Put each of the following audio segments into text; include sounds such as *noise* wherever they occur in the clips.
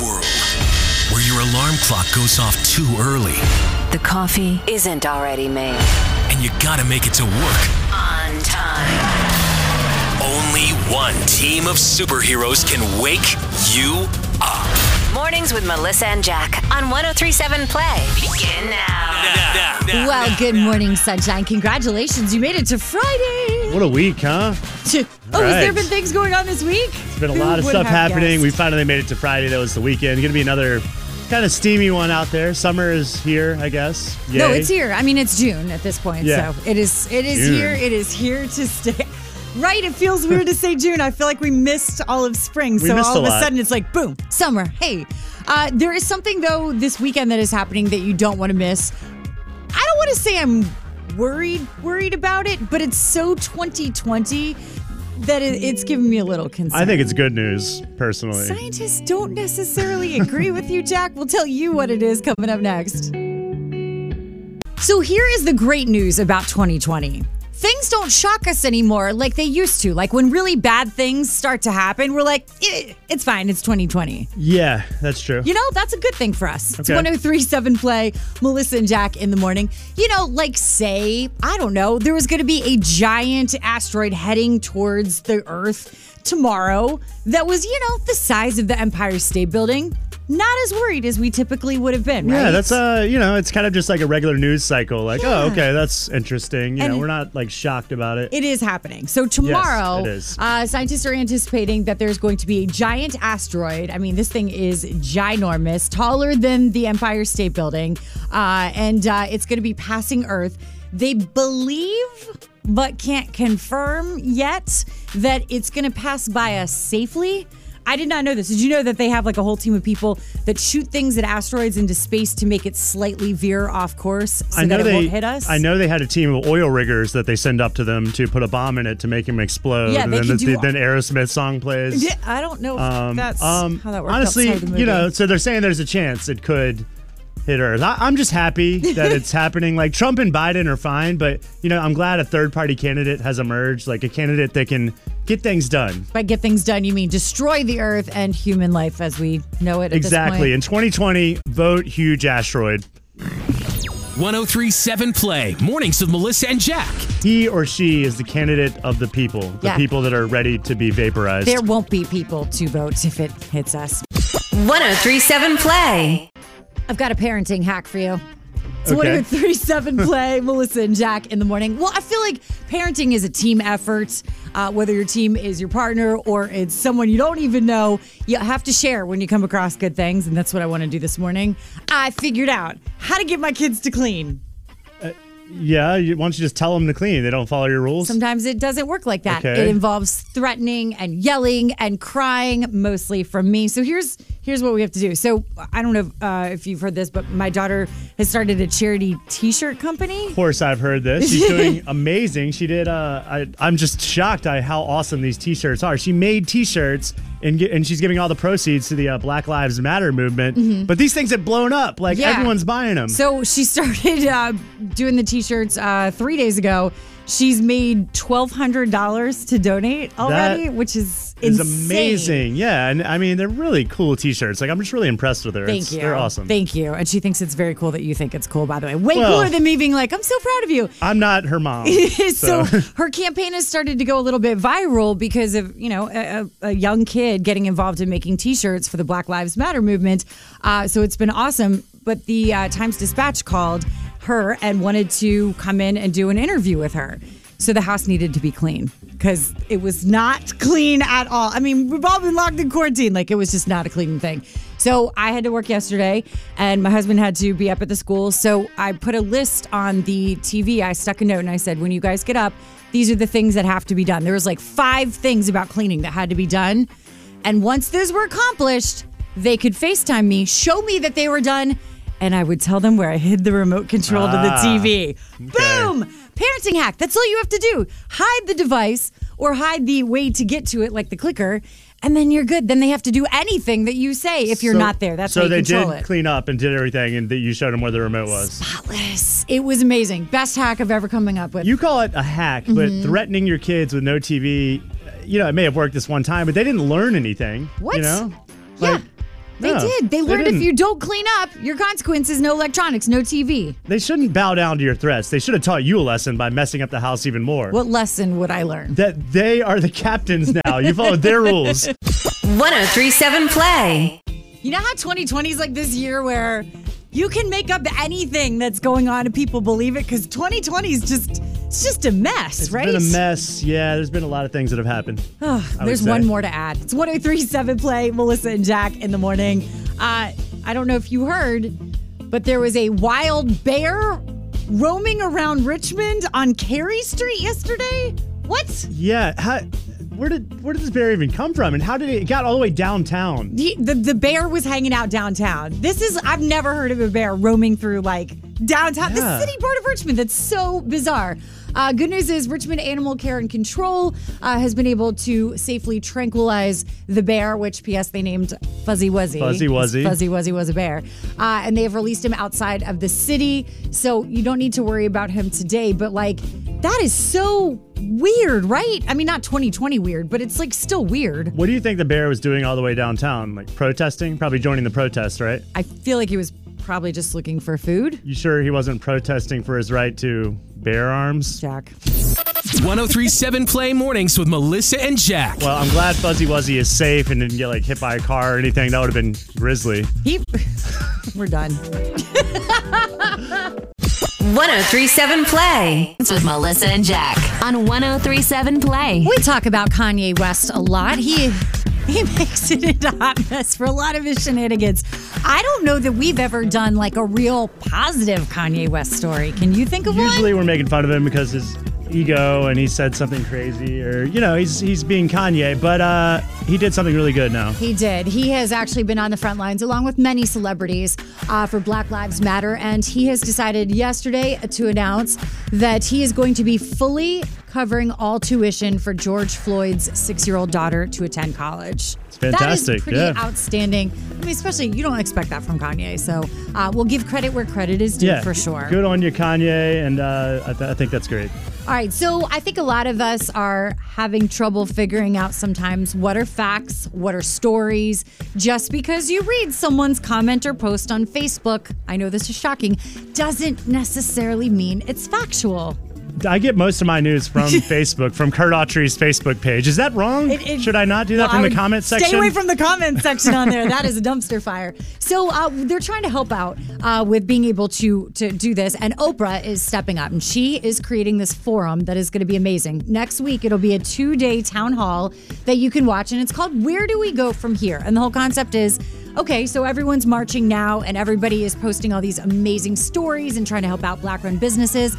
world where your alarm clock goes off too early The coffee isn't already made. and you gotta make it to work. On time. Only one team of superheroes can wake you up. Mornings with Melissa and Jack on 1037 Play. Begin now. Well, good morning, sunshine. Congratulations. You made it to Friday. What a week, huh? *laughs* Oh, has there right. been things going on this week? There's been a lot of stuff happening. guessed? We finally made it to Friday. That was the weekend. Going to be another kind of steamy one out there. Summer is here, I guess. No, it's here. I mean, it's June at this point, Yeah. so it is. It is June. here. It is here to stay. *laughs* Right, it feels weird to say June. I feel like we missed all of spring. We so all a of a sudden it's like boom, summer. Hey. Uh, there is something though this weekend that is happening that you don't want to miss. I don't want to say I'm worried worried about it, but it's so 2020 that it, it's giving me a little concern. I think it's good news, personally. Scientists don't necessarily agree with you, Jack. We'll tell you what it is coming up next. So, here is the great news about 2020. Things don't shock us anymore like they used to. Like when really bad things start to happen, we're like, "Eh, it's fine, it's 2020. Yeah, that's true. You know, that's a good thing for us. It's Okay. 1037 play, Melissa and Jack in the morning. You know, like say, I don't know, there was going to be a giant asteroid heading towards the Earth tomorrow that was, you know, the size of the Empire State Building. Not as worried as we typically would have been, right? Yeah, that's uh, you know, it's kind of just like a regular news cycle. Like, Yeah. oh, okay, that's interesting. You know, we're not like shocked about it. It is happening. So tomorrow, is. Uh, scientists are anticipating that there's going to be a giant asteroid. I mean, this thing is ginormous, taller than the Empire State Building, uh, and uh, it's going to be passing Earth. They believe, but can't confirm yet, that it's going to pass by us safely. I did not know this. Did you know that they have like a whole team of people that shoot things at asteroids into space to make it slightly veer off course so I know that it they. won't hit us? I know they had a team of oil riggers that they send up to them to put a bomb in it to make him explode. Yeah, and they then can the, do- then Aerosmith song plays. Yeah, I don't know if Um, that's um, how that works. honestly, outside the movie. you know, so they're saying there's a chance it could hit Earth. I, I'm just happy that it's *laughs* happening. Like Trump and Biden are fine, but you know, I'm glad a third party candidate has emerged, like a candidate that can get things done. by get things done, you mean destroy the Earth and human life as we know it. At Exactly. This In 2020, vote huge asteroid. 1037 Play. Mornings with Melissa and Jack. He or she is the candidate of the people, the Yeah. people that are ready to be vaporized. There won't be people to vote if it hits us. 1037 Play. I've got a parenting hack for you. So Okay. 1037 *laughs* play, Melissa and Jack in the morning. Well, I feel like parenting is a team effort. Uh, whether your team is your partner or it's someone you don't even know, you have to share when you come across good things. And that's what I want to do this morning. I figured out how to get my kids to clean. Yeah, you, why don't you just tell them to clean? They don't follow your rules. Sometimes it doesn't work like that. Okay. It involves threatening and yelling and crying, mostly from me. So here's here's what we have to do. So I don't know if, uh, if you've heard this, but my daughter has started a charity T-shirt company. Of course, I've heard this. She's doing *laughs* amazing. She did. Uh, I, I'm just shocked at how awesome these T-shirts are. She made T-shirts and gi- and she's giving all the proceeds to the uh, Black Lives Matter movement. But these things have blown up. Like Mm-hmm. Yeah. everyone's buying them. So she started uh, doing the T-shirts uh, three days ago. She's made twelve hundred dollars to donate already, which is It's insane. amazing. Yeah, and I mean they're really cool T-shirts. Like I'm just really impressed with her. Thank It's- you. They're awesome. Thank you. And she thinks it's very cool that you think it's cool. By the way, way Well- cooler than me being like, "I'm so proud of you." I'm not her mom. *laughs* so *laughs* her campaign has started to go a little bit viral because of you know a, a a young kid getting involved in making T-shirts for the Black Lives Matter movement. Uh, so it's been awesome. But the uh, Times Dispatch called her and wanted to come in and do an interview with her. So the house needed to be clean because it was not clean at all. I mean, we've all been locked in quarantine. Like it was just not a clean thing. So I had to work yesterday and my husband had to be up at the school. So I put a list on the TV. I stuck a note and I said, when you guys get up, these are the things that have to be done. There was like five things about cleaning that had to be done. And once those were accomplished, they could FaceTime me, show me that they were done, and I would tell them where I hid the remote control to the Ah, TV. Boom! Parenting hack. That's all you have to do. Hide the device or hide the way to get to it, like the clicker, and then you're good. Then they have to do anything that you say if you're So- not there. That's so they control it. So they did it. clean up and did everything, and that you showed them where the remote was. Spotless. It was amazing. Best hack I've ever coming up with. You call it a hack, but Mm-hmm. threatening your kids with no TV, you know, it may have worked this one time, but they didn't learn anything. What? You know? Yeah. Like, They No, did. They they learned if you don't clean up, your consequences no electronics, no TV. They shouldn't bow down to your threats. They should have taught you a lesson by messing up the house even more. What lesson would I learn? That they are the captains now. You followed their *laughs* rules. 1037 Play. You know how 2020 is like this year where you can make up anything that's going on and people believe it because 2020 is just it's just a mess, It's right? It's been a mess. Yeah, there's been a lot of things that have happened. *sighs* Would There's one more to add. It's 1037 Play, Melissa and Jack in the morning. Uh, I don't know if you heard, but there was a wild bear roaming around Richmond on Cary Street yesterday. What? Yeah. How, where did where did this bear even come from? And how did it, it got all the way downtown? The, the the bear was hanging out downtown. This is I've never heard of a bear roaming through like downtown, Yeah. the city part of Richmond. That's so bizarre. Uh, good news is Richmond Animal Care and Control uh, has been able to safely tranquilize the bear, which P.S. they named Fuzzy Wuzzy. Fuzzy Wuzzy. Fuzzy Wuzzy was a bear, uh, and they have released him outside of the city, so you don't need to worry about him today. But like that is so weird, right? I mean, not 2020 weird, but it's like still weird. What do you think the bear was doing all the way downtown? Like protesting? Probably joining the protest, right? I feel like he was probably just looking for food. You sure he wasn't protesting for his right to bear arms? Jack. 1037 Play Mornings with Melissa and Jack. Well, I'm glad Fuzzy Wuzzy is safe and didn't get like hit by a car or anything. That would have been grisly. He. *laughs* We're done. *laughs* 1037 Play. It's with Melissa and Jack on 1037 Play. We talk about Kanye West a lot. He he *laughs* makes it into a hot mess for a lot of his shenanigans. I don't know that we've ever done like a real positive Kanye West story. Can you think of Usually one? Usually we're making fun of him because his ego and he said something crazy or you know, he's he's being Kanye, but uh he did something really good now. He did. He has actually been on the front lines along with many celebrities uh, for Black Lives Matter. And he has decided yesterday to announce that he is going to be fully covering all tuition for George Floyd's six year old daughter to attend college. It's fantastic, is pretty yeah. outstanding. I mean, especially you don't expect that from Kanye. So uh, we'll give credit where credit is due Yeah, for sure. Good on you, Kanye, and uh, I, th- I think that's great. All right, so I think a lot of us are having trouble figuring out sometimes what are facts, what are stories. Just because you read someone's comment or post on Facebook, I know this is shocking, doesn't necessarily mean it's factual. I get most of my news from *laughs* Facebook, from Curt Autry's Facebook page. Is that wrong? It- it- Should I not do that Well, from the comment section? Stay away from the comment section on there. That is a dumpster fire. So uh, they're trying to help out uh, with being able to to do this, and Oprah is stepping up, and she is creating this forum that is going to be amazing. Next week, it'll be a two day town hall that you can watch, and it's called "Where Do We Go From Here?" And the whole concept is. Okay, so everyone's marching now, and everybody is posting all these amazing stories and trying to help out Black run businesses.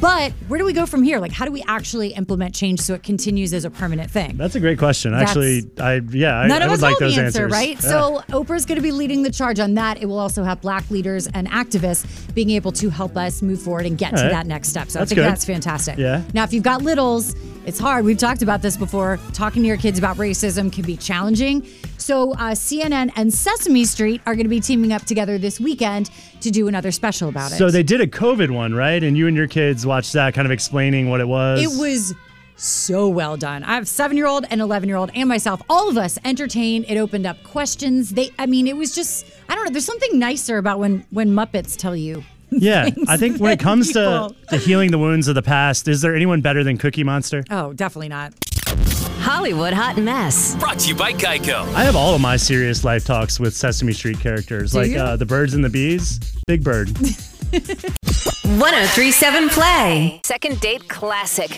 But where do we go from here? Like, how do we actually implement change so it continues as a permanent thing? That's a great question. That's- Actually, I yeah, I, None I of us like know the answer, answers. right? Yeah. So Oprah's going to be leading the charge on that. It will also have black leaders and activists being able to help us move forward and get All to right. that next step. So That's I think good. that's fantastic. Yeah. Now, if you've got littles, it's hard. We've talked about this before. Talking to your kids about racism can be challenging. So uh, CNN and Sesame Street are going to be teaming up together this weekend to do another special about it. So they did a COVID one, right? And you and your kids watched that, kind of explaining what it was. It was so well done. I have seven year old and eleven year old and myself. All of us entertained. It opened up questions. They, I mean, it was just I don't know. There's something nicer about when when Muppets tell you. Yeah, I *laughs* think when it comes people- to, to healing the wounds of the past, is there anyone better than Cookie Monster? Oh, definitely not. Hollywood Hot Mess. Brought to you by Geico. I have all of my serious life talks with Sesame Street characters, like you? uh, the birds and the bees. Big Bird. *laughs* 1037 Play. Second date classic.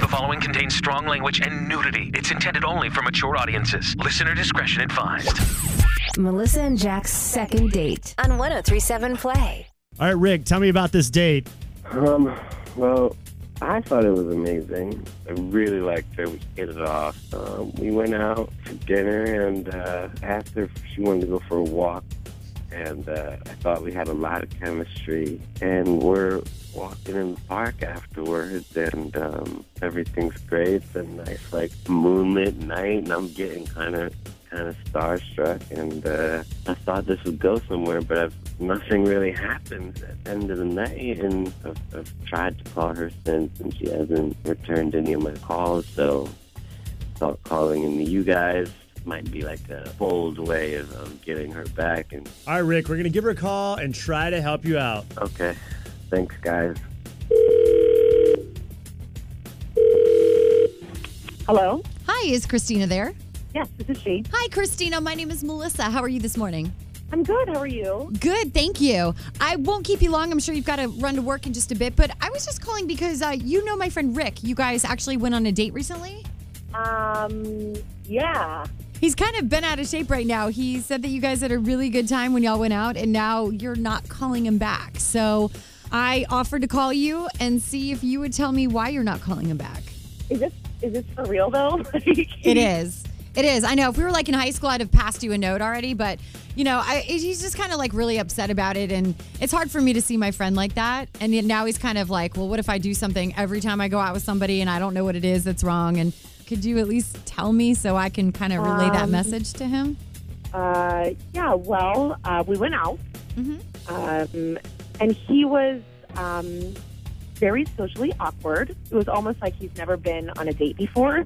The following contains strong language and nudity. It's intended only for mature audiences. Listener discretion advised. Melissa and Jack's second date on 1037 Play. All right, Rick, tell me about this date. Um, well, I thought it was amazing. I really liked her. We hit it off. Um, we went out for dinner and uh, asked her if she wanted to go for a walk. And uh, I thought we had a lot of chemistry. And we're walking in the park afterwards, and um, everything's great. It's a nice, like, moonlit night, and I'm getting kind of kind of starstruck. And uh, I thought this would go somewhere, but I've, nothing really happens at the end of the night. And I've, I've tried to call her since, and she hasn't returned any of my calls. So I thought calling into you guys might be like a bold way of, of getting her back. And All right, Rick, we're going to give her a call and try to help you out. okay, thanks, guys. Hello? Hi, is Christina there? Yes, this is she. Hi, Christina. My name is Melissa. How are you this morning? I'm good. How are you? Good, thank you. I won't keep you long. I'm sure you've got to run to work in just a bit, but I was just calling because uh, you know my friend Rick. You guys actually went on a date recently. Um, yeah. He's kind of been out of shape right now. He said that you guys had a really good time when y'all went out, and now you're not calling him back. So I offered to call you and see if you would tell me why you're not calling him back. Is this is this for real though? *laughs* It is. It is. I know. If we were like in high school, I'd have passed you a note already. But you know, I, he's just kind of like really upset about it, and it's hard for me to see my friend like that. And yet now he's kind of like, well, what if I do something every time I go out with somebody and I don't know what it is that's wrong? And could you at least tell me so I can kind of relay that Um, message to him? Uh, yeah. Well, uh, we went out, Mhm. um, and he was um, very socially awkward. It was almost like he's never been on a date before.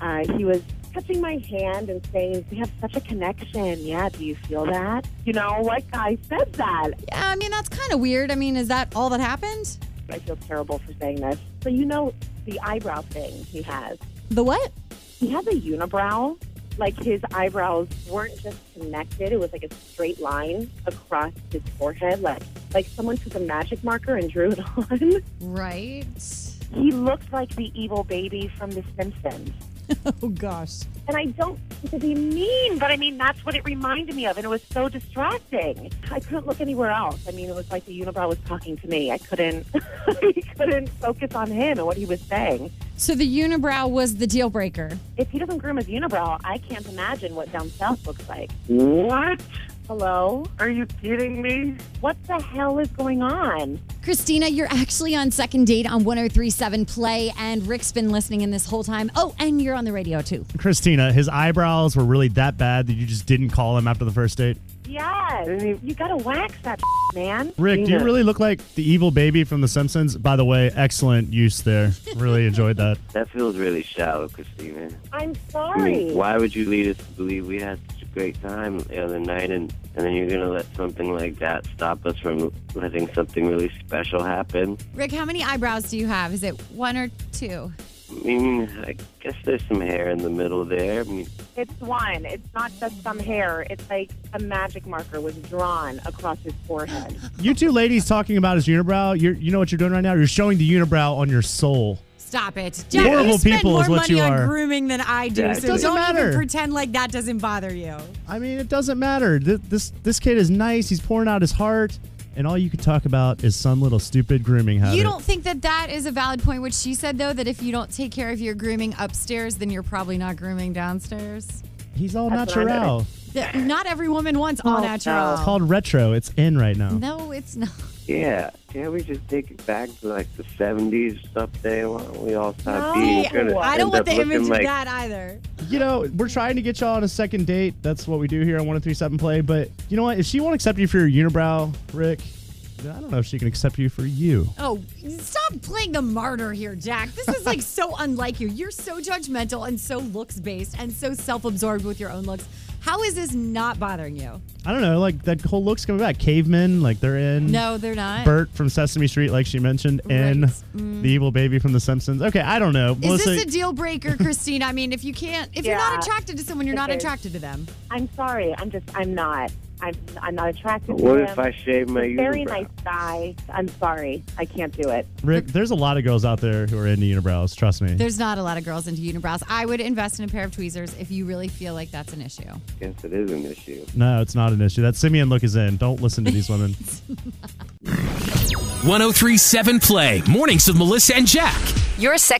Uh, he was touching my hand and saying, "We have such a connection." Yeah. Do you feel that? You know, what guy said that? Yeah, I mean that's kind of weird. I mean, is that all that happened? I feel terrible for saying this. So you know the eyebrow thing he has. The what? He has a unibrow. Like his eyebrows weren't just connected; it was like a straight line across his forehead, like like someone took a magic marker and drew it *laughs* on. Right. he looked like the evil baby from The Simpsons. *laughs* Oh gosh. And I don't mean to be mean, but I mean that's what it reminded me of, and it was so distracting. I couldn't look anywhere else. I mean, it was like the unibrow was talking to me. I couldn't, *laughs* I couldn't focus on him and what he was saying. So the unibrow was the deal breaker. If he doesn't groom his unibrow, I can't imagine what down south looks like. What? Hello? Are you kidding me? What the hell is going on? Christina, you're actually on second date on 1037 Play, and Rick's been listening in this whole time. Oh, and you're on the radio too. Christina, his eyebrows were really that bad that you just didn't call him after the first date? Yes. You gotta wax that *laughs* man. Rick, do you really look like the evil baby from The Simpsons? By the way, excellent use there. Really enjoyed that. *laughs* That feels really shallow, Christina. I'm I mean, sorry. why would you lead us to believe we had such a great time the other night, and and then you're gonna let something like that stop us from letting something really special happen? Rick, how many eyebrows do you have? Is it one or two? I mean, I guess there's some hair in the middle there. I mean, It's one. It's not just some hair. It's like a magic marker was drawn across his forehead. You two ladies talking about his unibrow, you're, you know what you're doing right now? You're showing the unibrow on your soul. Stop it. Horrible you spend people more is what money you on are. grooming than I do, Yeah, it so doesn't don't matter. even pretend like that doesn't bother you. I mean, it doesn't matter. Th- This this kid is nice. He's pouring out his heart, and all you can talk about is some little stupid grooming habit. You don't think that that is a valid point, which she said, though, that if you don't take care of your grooming upstairs, then you're probably not grooming downstairs? He's all That's what I natural. That- Not every woman wants oh, all Oh, natural. It's called retro. It's in right now. No, it's not. *laughs* yeah, can't we just take it back to like the '70s someday? Why don't we all stop No. being? See, We're gonna I don't end want up the looking image like, of that either. You know, we're trying to get y'all on a second date. That's what we do here on 1037 Play. But you know what? If she won't accept you for your unibrow, Rick, then I don't know if she can accept you for you. Oh, stop playing the martyr here, Jack. This is like *laughs* so unlike you. You're so judgmental and so looks based and so self absorbed with your own looks. How is this not bothering you? I don't know. Like that whole look's coming back. Cavemen, like they're in. No, they're not. Bert from Sesame Street, like she mentioned, and Right. Mm. the evil baby from The Simpsons. Okay, I don't know. Is Melissa, this a deal breaker, Christine? I mean, if you can't, if you're not attracted to someone, you're not is. attracted to them. I'm sorry. I'm just. I'm not. I'm. I'm not attracted to What him. if I shave my He's very unibrow? nice guy. I'm sorry. I can't do it. Rick, there's a lot of girls out there who are into unibrows. Trust me. There's not a lot of girls into unibrows. I would invest in a pair of tweezers if you really feel like that's an issue. Guess it is an issue. no, it's not an issue. That simian look is in. Don't listen to these women. *laughs* 1037 Play. Mornings with Melissa and Jack. Your